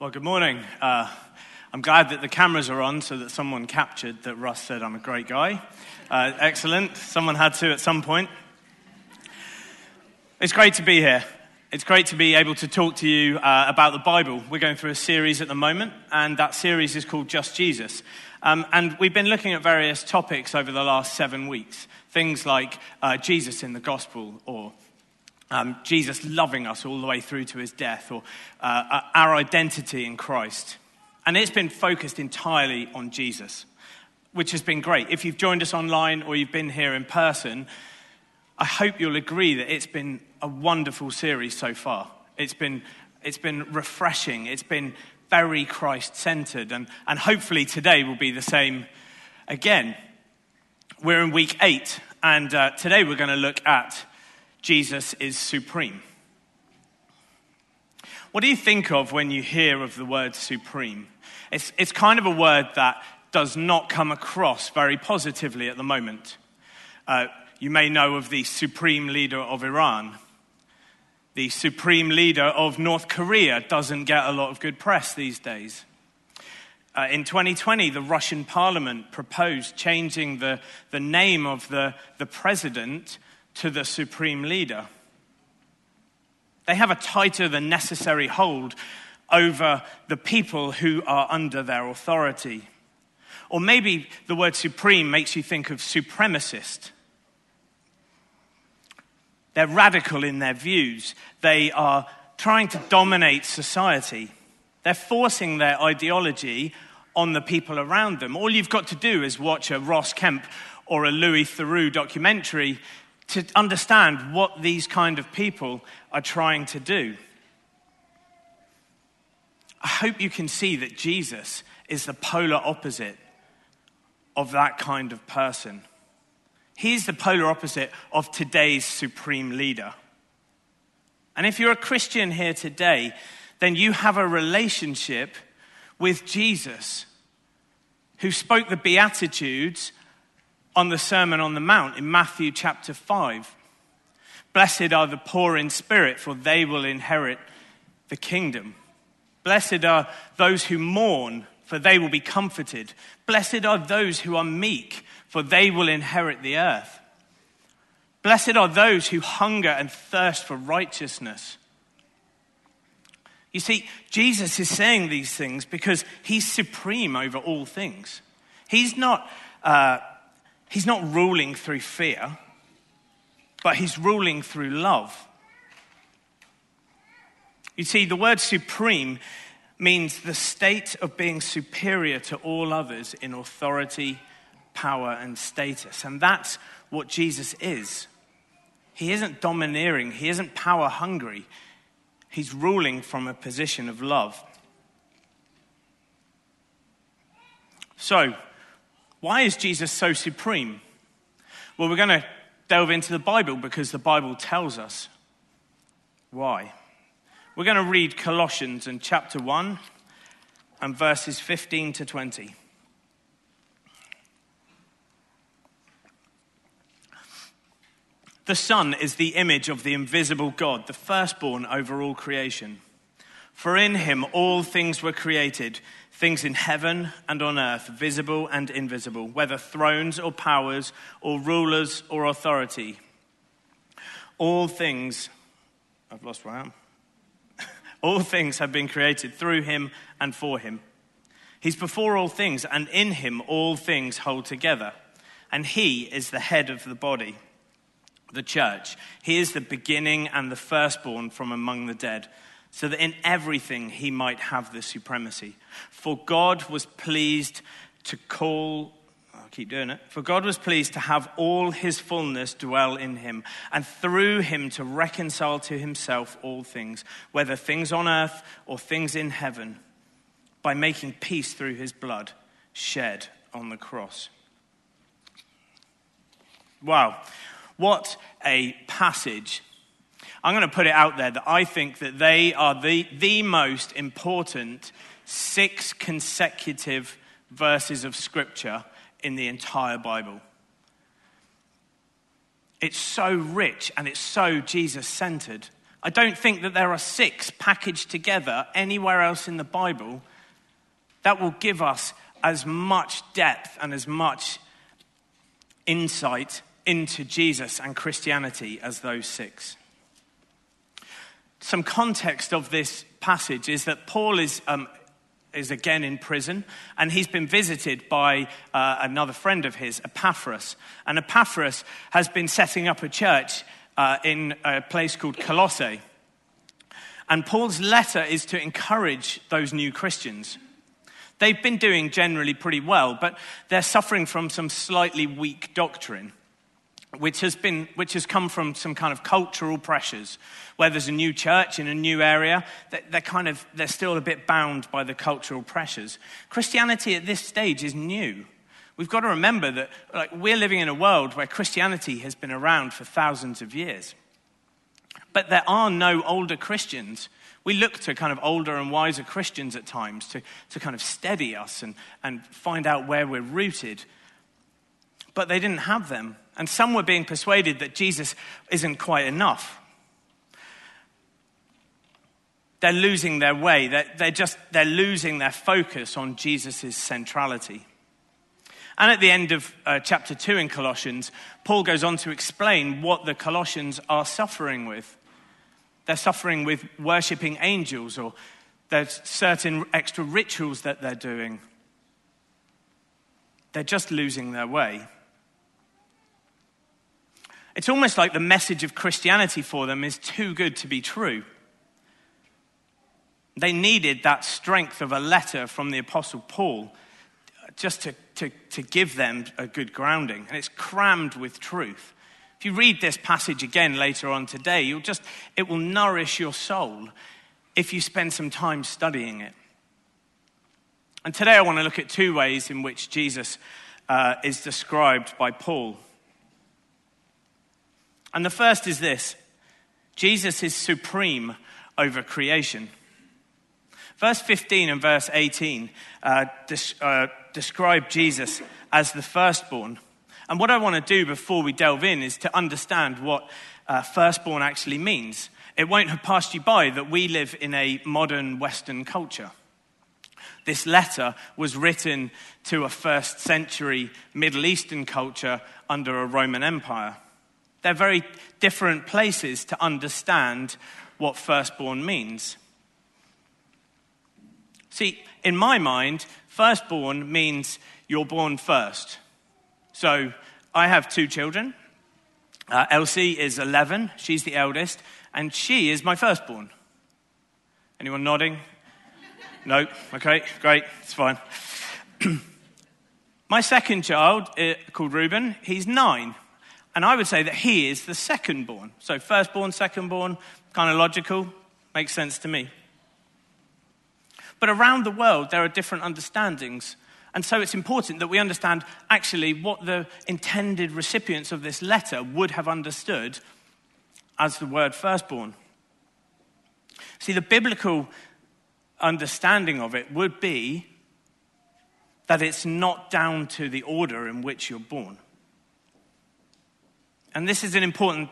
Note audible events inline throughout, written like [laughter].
Well, good morning. Uh, I'm glad that the cameras are on so that someone captured that Russ said I'm a great guy. Uh, excellent. Someone had to at some point. It's great to be here. It's great to be able to talk to you uh, about the Bible. We're going through a series at the moment, and that series is called Just Jesus. Um, and we've been looking at various topics over the last seven weeks. Things like uh, Jesus in the gospel, or um, Jesus loving us all the way through to his death, or uh, uh, our identity in Christ. And it's been focused entirely on Jesus, which has been great. If you've joined us online or you've been here in person, I hope you'll agree that it's been a wonderful series so far. It's been, it's been refreshing, it's been very Christ centered, and, and hopefully today will be the same again. We're in week eight, and uh, today we're going to look at Jesus is supreme. What do you think of when you hear of the word supreme? It's, it's kind of a word that does not come across very positively at the moment. Uh, you may know of the supreme leader of Iran. The supreme leader of North Korea doesn't get a lot of good press these days. Uh, in 2020, the Russian parliament proposed changing the, the name of the, the president to the supreme leader. They have a tighter than necessary hold over the people who are under their authority. Or maybe the word supreme makes you think of supremacist. They're radical in their views. They are trying to dominate society. They're forcing their ideology on the people around them. All you've got to do is watch a Ross Kemp or a Louis Theroux documentary to understand what these kind of people are trying to do. I hope you can see that Jesus is the polar opposite of that kind of person. He's the polar opposite of today's supreme leader. And if you're a Christian here today, then you have a relationship with Jesus, who spoke the Beatitudes on the Sermon on the Mount in Matthew chapter 5. Blessed are the poor in spirit, for they will inherit the kingdom. Blessed are those who mourn, for they will be comforted. Blessed are those who are meek, for they will inherit the earth. Blessed are those who hunger and thirst for righteousness. You see, Jesus is saying these things because he's supreme over all things. He's not uh, He's not ruling through fear, but he's ruling through love. You see, the word supreme means the state of being superior to all others in authority, power, and status. And that's what Jesus is. He isn't domineering, he isn't power hungry, he's ruling from a position of love. So, why is Jesus so supreme? Well, we're going to delve into the Bible because the Bible tells us why. We're going to read Colossians in chapter 1 and verses 15 to 20. The Son is the image of the invisible God, the firstborn over all creation. For in him all things were created things in heaven and on earth, visible and invisible, whether thrones or powers or rulers or authority. All things, I've lost where I am. [laughs] all things have been created through him and for him. He's before all things, and in him all things hold together. And he is the head of the body, the church. He is the beginning and the firstborn from among the dead so that in everything he might have the supremacy. For God was pleased to call, I'll keep doing it. For God was pleased to have all his fullness dwell in him, and through him to reconcile to himself all things, whether things on earth or things in heaven, by making peace through his blood shed on the cross. Wow, what a passage I'm going to put it out there that I think that they are the, the most important six consecutive verses of Scripture in the entire Bible. It's so rich and it's so Jesus centered. I don't think that there are six packaged together anywhere else in the Bible that will give us as much depth and as much insight into Jesus and Christianity as those six. Some context of this passage is that Paul is, um, is again in prison, and he's been visited by uh, another friend of his, Epaphras. And Epaphras has been setting up a church uh, in a place called Colossae. And Paul's letter is to encourage those new Christians. They've been doing generally pretty well, but they're suffering from some slightly weak doctrine, which has, been, which has come from some kind of cultural pressures. Where there's a new church in a new area, they're kind of, they're still a bit bound by the cultural pressures. Christianity at this stage is new. We've got to remember that like, we're living in a world where Christianity has been around for thousands of years. But there are no older Christians. We look to kind of older and wiser Christians at times to, to kind of steady us and, and find out where we're rooted. But they didn't have them. And some were being persuaded that Jesus isn't quite enough. They're losing their way. They're, they're just, they're losing their focus on Jesus' centrality. And at the end of uh, chapter 2 in Colossians, Paul goes on to explain what the Colossians are suffering with. They're suffering with worshipping angels, or there's certain extra rituals that they're doing. They're just losing their way. It's almost like the message of Christianity for them is too good to be true. They needed that strength of a letter from the Apostle Paul just to, to, to give them a good grounding. And it's crammed with truth. If you read this passage again later on today, you'll just, it will nourish your soul if you spend some time studying it. And today I want to look at two ways in which Jesus uh, is described by Paul. And the first is this Jesus is supreme over creation. Verse 15 and verse 18 uh, uh, describe Jesus as the firstborn. And what I want to do before we delve in is to understand what uh, firstborn actually means. It won't have passed you by that we live in a modern Western culture. This letter was written to a first century Middle Eastern culture under a Roman Empire. They're very different places to understand what firstborn means. See, in my mind, firstborn means you're born first. So I have two children. Uh, Elsie is 11, she's the eldest, and she is my firstborn. Anyone nodding? no? Okay, great, it's fine. [clears throat] my second child, uh, called Reuben, he's nine, and I would say that he is the second born. So firstborn, secondborn, kind of logical, makes sense to me. But around the world, there are different understandings. And so it's important that we understand actually what the intended recipients of this letter would have understood as the word firstborn. See, the biblical understanding of it would be that it's not down to the order in which you're born. And this is an important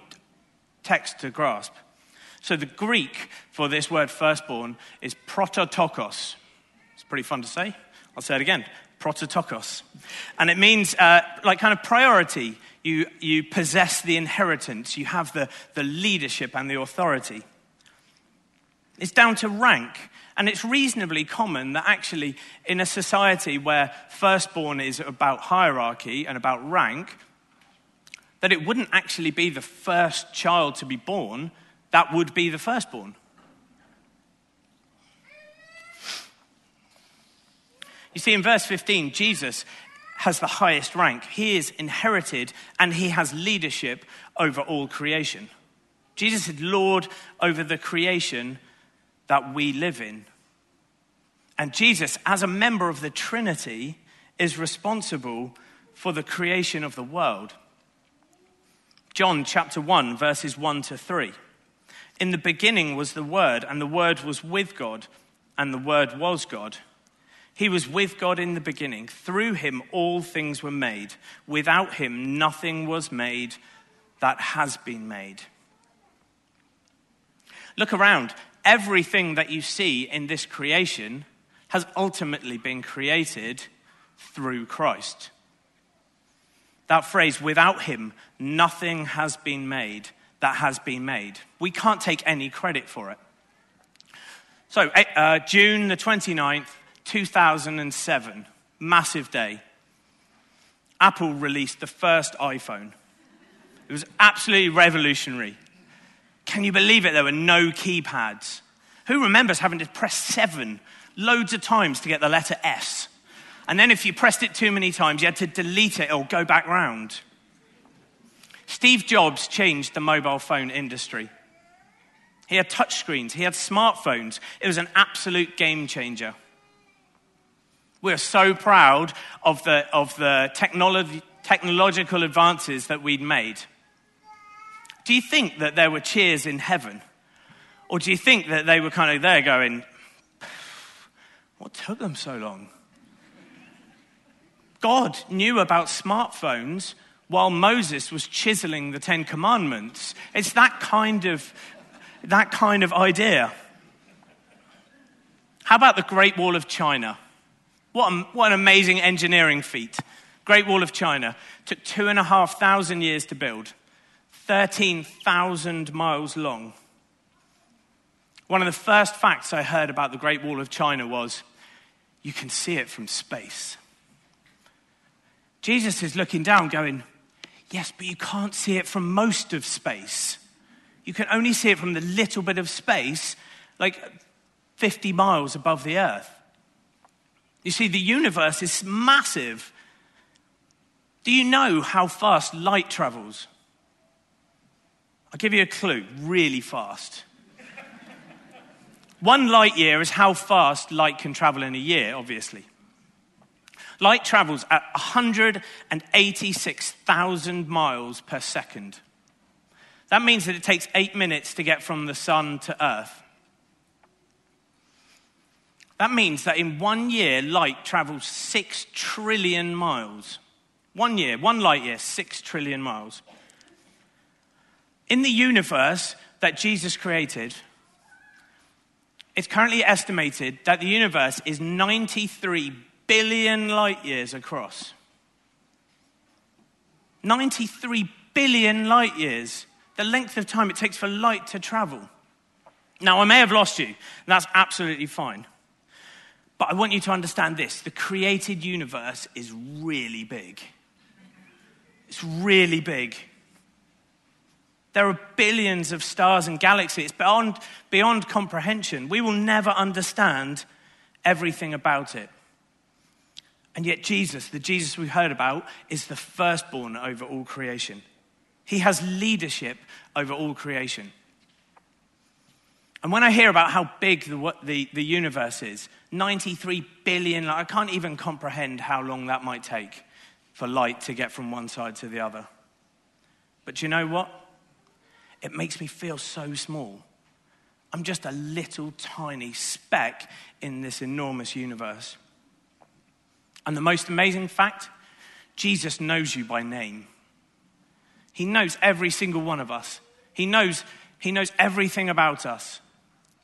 text to grasp. So the Greek for this word firstborn is prototokos. It's pretty fun to say. I'll say it again prototokos. And it means uh, like kind of priority. You, you possess the inheritance, you have the, the leadership and the authority. It's down to rank. And it's reasonably common that actually, in a society where firstborn is about hierarchy and about rank, that it wouldn't actually be the first child to be born that would be the firstborn. You see, in verse 15, Jesus has the highest rank. He is inherited and he has leadership over all creation. Jesus is Lord over the creation that we live in. And Jesus, as a member of the Trinity, is responsible for the creation of the world. John chapter 1, verses 1 to 3. In the beginning was the Word, and the Word was with God, and the Word was God. He was with God in the beginning. Through him, all things were made. Without him, nothing was made that has been made. Look around. Everything that you see in this creation has ultimately been created through Christ. That phrase, without him, nothing has been made that has been made. We can't take any credit for it. So, eh, uh, June the 29th, 2007, massive day. Apple released the first iPhone. It was absolutely revolutionary. Can you believe it? There were no keypads. Who remembers having to press seven loads of times to get the letter S? And then if you pressed it too many times, you had to delete it or go back round. Steve Jobs changed the mobile phone industry. He had touchscreens, he had smartphones. It was an absolute game changer. We're so proud of the, of the technology, technological advances that we'd made. Do you think that there were cheers in heaven? Or do you think that they were kind of there going, what took them so long? God knew about smartphones while Moses was chiseling the Ten Commandments. It's that kind of, that kind of idea. How about the Great Wall of China? What, a, what an amazing engineering feat. Great Wall of China took two and a half thousand years to build, 13,000 miles long. One of the first facts I heard about the Great Wall of China was you can see it from space. Jesus is looking down, going, Yes, but you can't see it from most of space. You can only see it from the little bit of space, like 50 miles above the earth. You see, the universe is massive. Do you know how fast light travels? I'll give you a clue really fast. One light year is how fast light can travel in a year, obviously. Light travels at 186,000 miles per second. That means that it takes eight minutes to get from the sun to Earth. That means that in one year, light travels six trillion miles. One year, one light year, six trillion miles. In the universe that Jesus created, it's currently estimated that the universe is 93 billion light years across. 93 billion light years, the length of time it takes for light to travel. Now, I may have lost you, that's absolutely fine. But I want you to understand this the created universe is really big. It's really big. There are billions of stars and galaxies. It's beyond, beyond comprehension. We will never understand everything about it. And yet, Jesus, the Jesus we heard about, is the firstborn over all creation. He has leadership over all creation. And when I hear about how big the, the, the universe is 93 billion, I can't even comprehend how long that might take for light to get from one side to the other. But you know what? It makes me feel so small. I'm just a little tiny speck in this enormous universe. And the most amazing fact Jesus knows you by name. He knows every single one of us. He knows, he knows everything about us.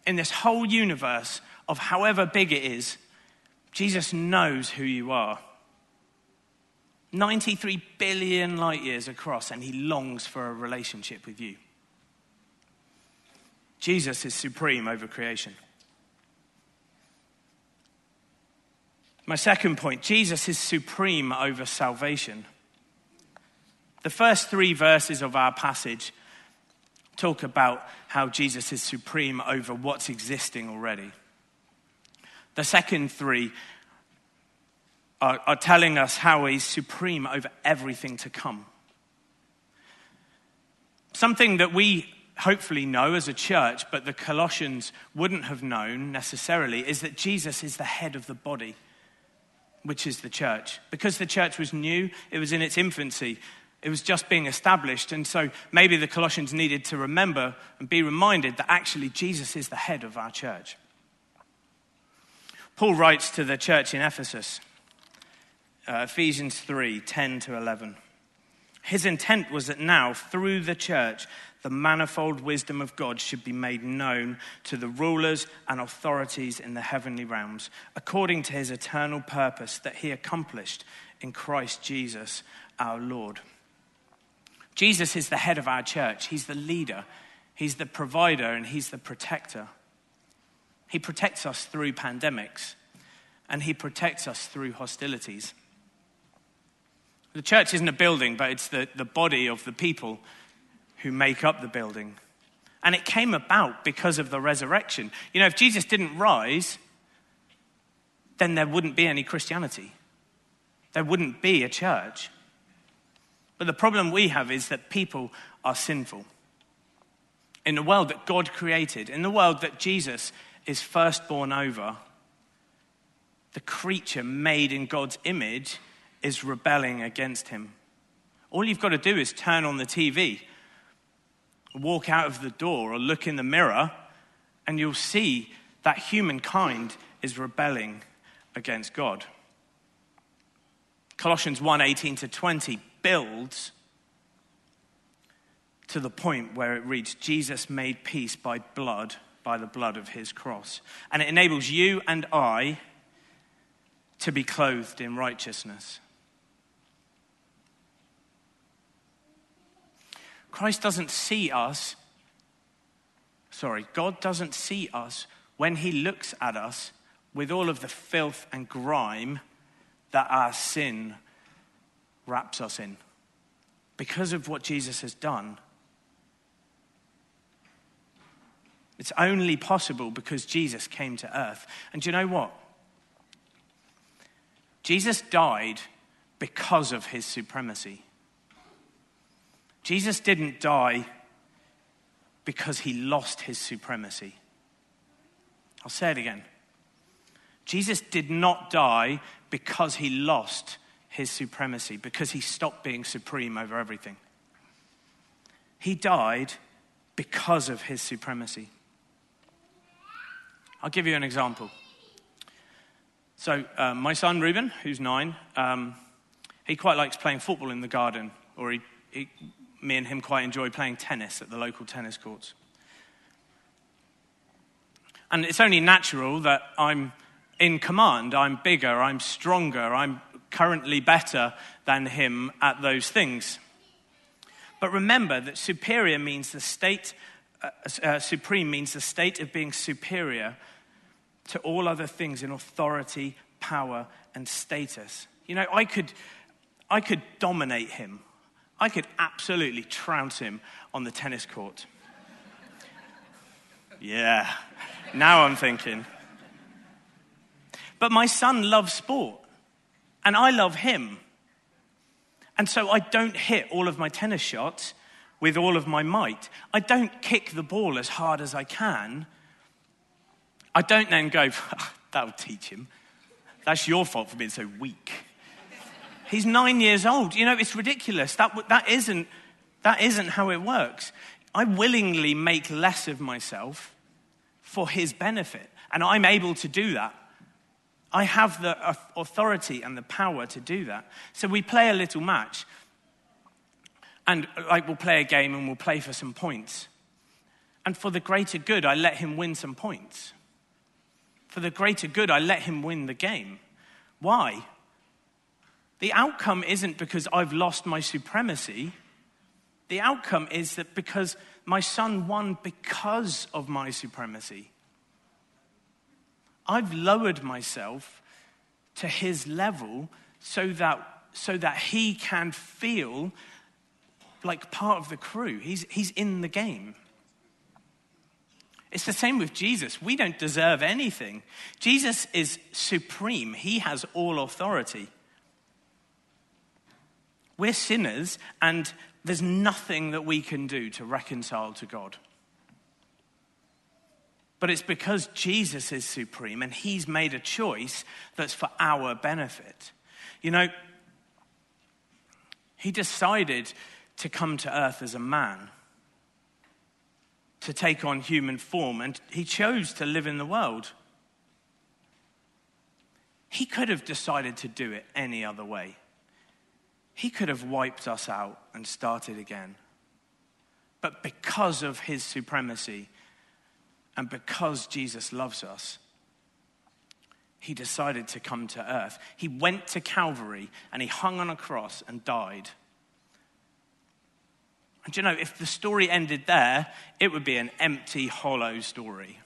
In this whole universe of however big it is, Jesus knows who you are. 93 billion light years across, and he longs for a relationship with you. Jesus is supreme over creation. My second point Jesus is supreme over salvation. The first three verses of our passage talk about how Jesus is supreme over what's existing already. The second three are, are, telling us how he's supreme over everything to come. Something that we hopefully know as a church, but the Colossians wouldn't have known necessarily, is that Jesus is the head of the body which is the church. Because the church was new, it was in its infancy, it was just being established. And so maybe the Colossians needed to remember and be reminded that actually Jesus is the head of our church. Paul writes to the church in Ephesus, uh, Ephesians 3 10 to 11. His intent was that now, through the church, the manifold wisdom of God should be made known to the rulers and authorities in the heavenly realms, according to his eternal purpose that he accomplished in Christ Jesus our Lord. Jesus is the head of our church, he's the leader, he's the provider, and he's the protector. He protects us through pandemics, and he protects us through hostilities. The church isn't a building, but it's the, the body of the people who make up the building. And it came about because of the resurrection. You know, if Jesus didn't rise, then there wouldn't be any Christianity. There wouldn't be a church. But the problem we have is that people are sinful. In the world that God created, in the world that Jesus is firstborn over, the creature made in God's image is rebelling against him. All you've got to do is turn on the TV, walk out of the door, or look in the mirror, and you'll see that humankind is rebelling against God. Colossians 1 18 to 20 builds to the point where it reads Jesus made peace by blood, by the blood of his cross. And it enables you and I to be clothed in righteousness. Christ doesn't see us, sorry, God doesn't see us when he looks at us with all of the filth and grime that our sin wraps us in. Because of what Jesus has done, it's only possible because Jesus came to earth. And do you know what? Jesus died because of his supremacy. Jesus didn't die because he lost his supremacy. I'll say it again. Jesus did not die because he lost his supremacy, because he stopped being supreme over everything. He died because of his supremacy. I'll give you an example. So, uh, my son Reuben, who's nine, um, he quite likes playing football in the garden, or he, he me and him quite enjoy playing tennis at the local tennis courts. And it's only natural that I'm in command. I'm bigger, I'm stronger, I'm currently better than him at those things. But remember that superior means the state, uh, uh, supreme means the state of being superior to all other things in authority, power, and status. You know, I could, I could dominate him. I could absolutely trounce him on the tennis court. yeah, now I'm thinking. But my son loves sport, and I love him. And so I don't hit all of my tennis shots with all of my might. I don't kick the ball as hard as I can. I don't then go, [laughs] that'll teach him. That's your fault for being so weak. He's nine years old. You know, it's ridiculous. That, that, isn't, that isn't how it works. I willingly make less of myself for his benefit, and I'm able to do that. I have the authority and the power to do that. So we play a little match, and like we'll play a game and we'll play for some points. And for the greater good, I let him win some points. For the greater good, I let him win the game. Why? The outcome isn't because I've lost my supremacy. The outcome is that because my son won because of my supremacy. I've lowered myself to his level so that, so that he can feel like part of the crew. He's, he's in the game. It's the same with Jesus. We don't deserve anything. Jesus is supreme, he has all authority. We're sinners, and there's nothing that we can do to reconcile to God. But it's because Jesus is supreme and he's made a choice that's for our benefit. You know, he decided to come to earth as a man, to take on human form, and he chose to live in the world. He could have decided to do it any other way. He could have wiped us out and started again. But because of his supremacy and because Jesus loves us, he decided to come to earth. He went to Calvary and he hung on a cross and died. And you know, if the story ended there, it would be an empty, hollow story.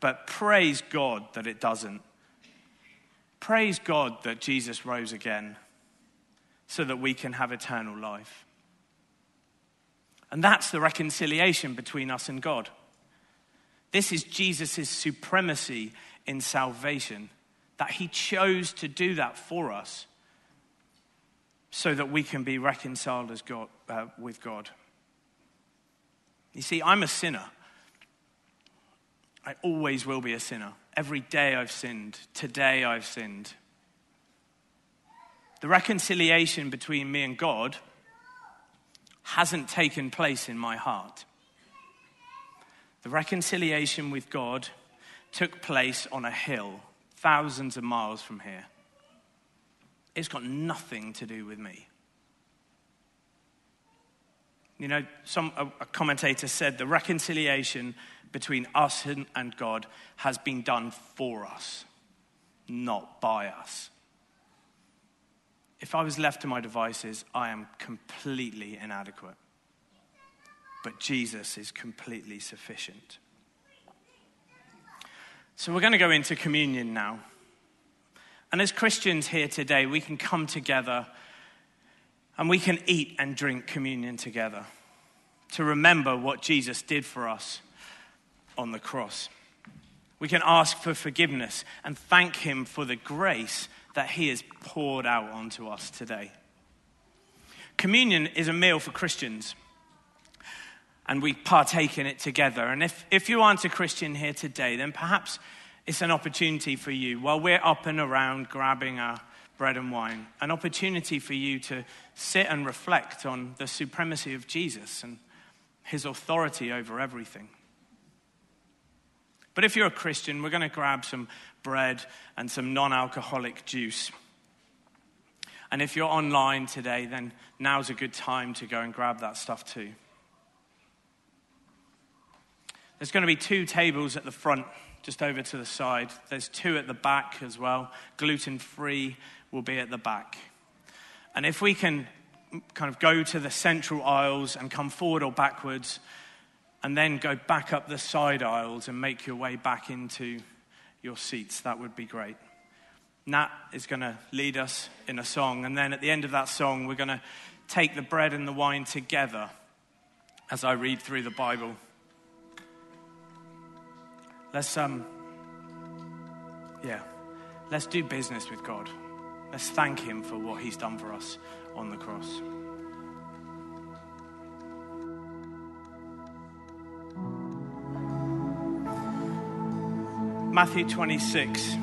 But praise God that it doesn't. Praise God that Jesus rose again so that we can have eternal life. And that's the reconciliation between us and God. This is Jesus' supremacy in salvation, that he chose to do that for us so that we can be reconciled as God, uh, with God. You see, I'm a sinner. I always will be a sinner. Every day I've sinned. Today I've sinned. The reconciliation between me and God hasn't taken place in my heart. The reconciliation with God took place on a hill thousands of miles from here. It's got nothing to do with me. You know, some, a, commentator said the reconciliation between us and, and God has been done for us, not by us. If I was left to my devices, I am completely inadequate. But Jesus is completely sufficient. So we're going to go into communion now. And as Christians here today, we can come together and we can eat and drink communion together to remember what Jesus did for us on the cross. We can ask for forgiveness and thank Him for the grace that He has poured out onto us today. Communion is a meal for Christians and we partake in it together. And if, if you aren't a Christian here today, then perhaps it's an opportunity for you, while we're up and around grabbing our bread and wine, an opportunity for you to sit and reflect on the supremacy of Jesus and his authority over everything. But if you're a Christian, we're going to grab some bread and some non alcoholic juice. And if you're online today, then now's a good time to go and grab that stuff too. There's going to be two tables at the front, just over to the side. There's two at the back as well. Gluten free will be at the back. And if we can kind of go to the central aisles and come forward or backwards, and then go back up the side aisles and make your way back into your seats, that would be great. Nat is going to lead us in a song, and then at the end of that song, we're going to take the bread and the wine together as I read through the Bible. Let's, um, yeah, let's do business with God. Let's thank Him for what He's done for us on the cross. Matthew 26,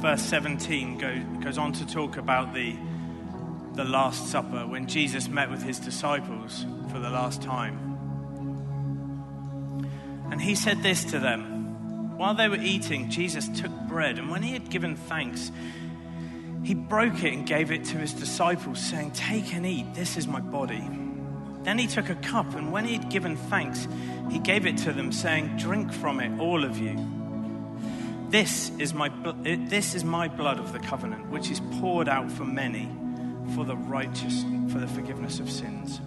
verse 17, go, goes on to talk about the, the Last Supper when Jesus met with his disciples for the last time. And he said this to them while they were eating, Jesus took bread, and when he had given thanks, he broke it and gave it to his disciples, saying, Take and eat, this is my body. Then he took a cup, and when he had given thanks, he gave it to them, saying, Drink from it, all of you. This is my, this is my blood of the covenant, which is poured out for many for the righteous, for the forgiveness of sins.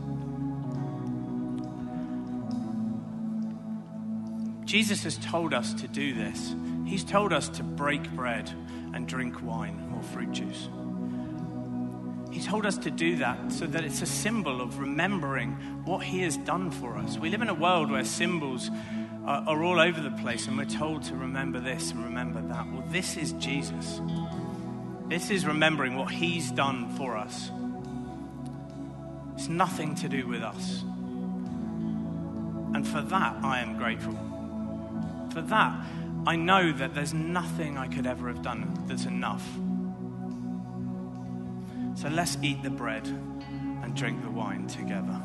Jesus has told us to do this. He's told us to break bread and drink wine or fruit juice. He told us to do that so that it's a symbol of remembering what He has done for us. We live in a world where symbols are, all over the place, and we're told to remember this and remember that. Well, this is Jesus. This is remembering what He's done for us. It's nothing to do with us. And for that, I am grateful for that, I know that there's nothing I could ever have done that's enough. So let's eat the bread and drink the wine together.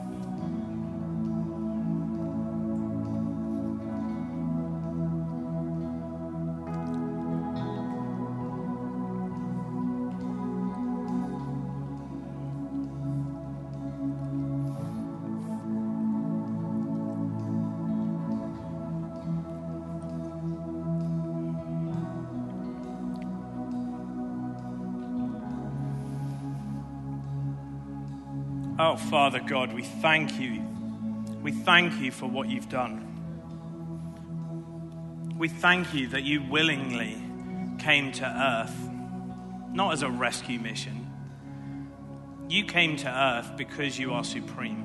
Father God, we thank you. We thank you for what you've done. We thank you that you willingly came to earth, not as a rescue mission. You came to earth because you are supreme.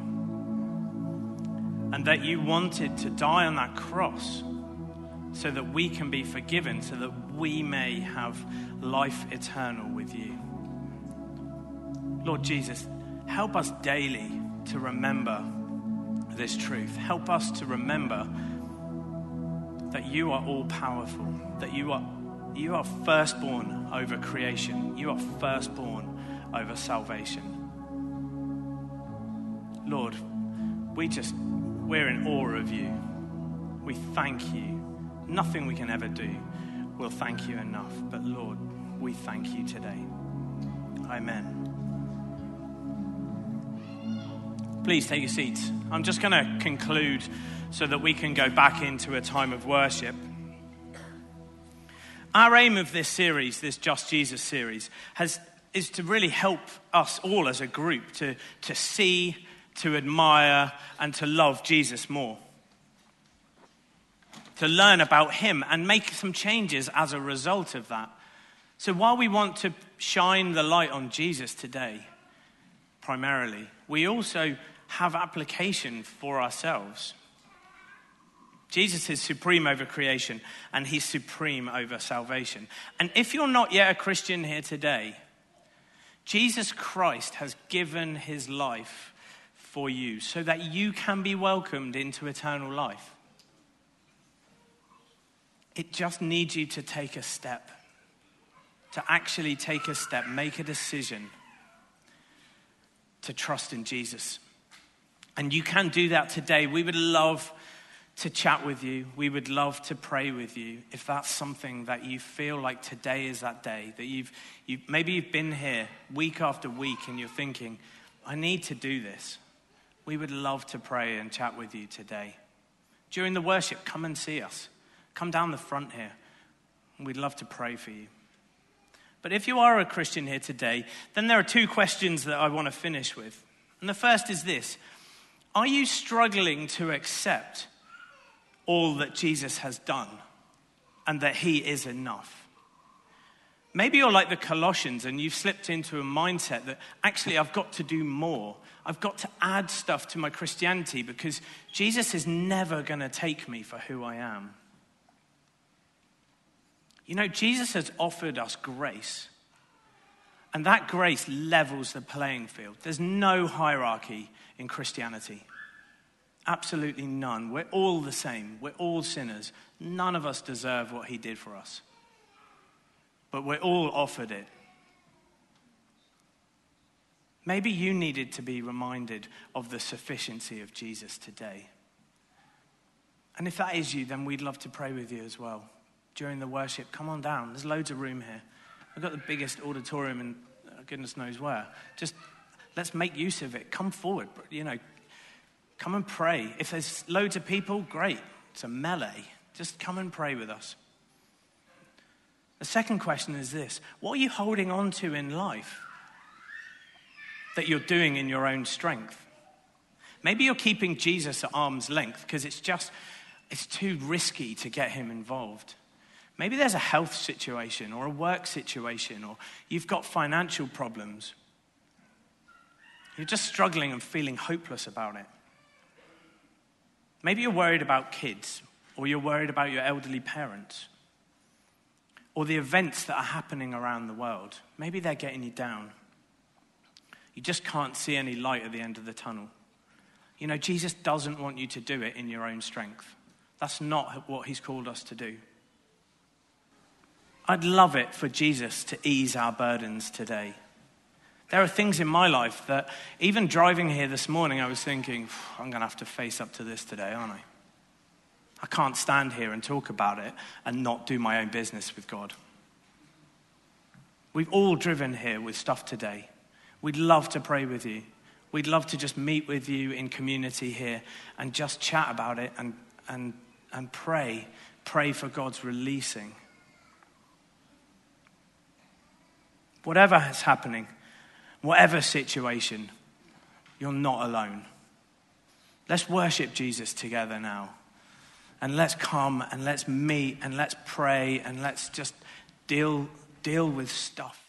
And that you wanted to die on that cross so that we can be forgiven, so that we may have life eternal with you. Lord Jesus, help us daily to remember this truth. Help us to remember that you are all powerful, that you are, you are firstborn over creation, you are firstborn over salvation. Lord, we just, we're in awe of you. We thank you. Nothing we can ever do will thank you enough. But Lord, we thank you today. Amen. Please take your seats. I'm just going to conclude so that we can go back into a time of worship. Our aim of this series, this Just Jesus series, has, is to really help us all as a group to, to see, to admire, and to love Jesus more. To learn about him and make some changes as a result of that. So while we want to shine the light on Jesus today, primarily, we also have application for ourselves. Jesus is supreme over creation and he's supreme over salvation. And if you're not yet a Christian here today, Jesus Christ has given his life for you so that you can be welcomed into eternal life. It just needs you to take a step to actually take a step, make a decision to trust in Jesus. And you can do that today. We would love to chat with you. We would love to pray with you if that's something that you feel like today is that day. That you've, you, maybe you've been here week after week and you're thinking, I need to do this. We would love to pray and chat with you today. During the worship, come and see us. Come down the front here. We'd love to pray for you. But if you are a Christian here today, then there are two questions that I want to finish with. And the first is this Are you struggling to accept all that Jesus has done and that he is enough? Maybe you're like the Colossians and you've slipped into a mindset that actually I've got to do more. I've got to add stuff to my Christianity because Jesus is never going to take me for who I am. You know, Jesus has offered us grace. And that grace levels the playing field. There's no hierarchy in Christianity. Absolutely none. We're all the same. We're all sinners. None of us deserve what he did for us. But we're all offered it. Maybe you needed to be reminded of the sufficiency of Jesus today. And if that is you, then we'd love to pray with you as well during the worship, come on down. There's loads of room here. We've got the biggest auditorium in uh, goodness knows where. Just let's make use of it. Come forward. You know, come and pray. If there's loads of people, great. It's a melee. Just come and pray with us. The second question is this What are you holding on to in life that you're doing in your own strength? Maybe you're keeping Jesus at arm's length because it's just, it's too risky to get him involved. Maybe there's a health situation or a work situation, or you've got financial problems. You're just struggling and feeling hopeless about it. Maybe you're worried about kids, or you're worried about your elderly parents, or the events that are happening around the world. Maybe they're getting you down. You just can't see any light at the end of the tunnel. You know, Jesus doesn't want you to do it in your own strength. That's not what he's called us to do. I'd love it for Jesus to ease our burdens today. There are things in my life that, even driving here this morning, I was thinking, I'm going to have to face up to this today, aren't I? I can't stand here and talk about it and not do my own business with God. We've all driven here with stuff today. We'd love to pray with you. We'd love to just meet with you in community here and just chat about it and, and, and pray. Pray for God's releasing. Whatever is happening, whatever situation, you're not alone. Let's worship Jesus together now. And let's come and let's meet and let's pray and let's just deal, deal with stuff.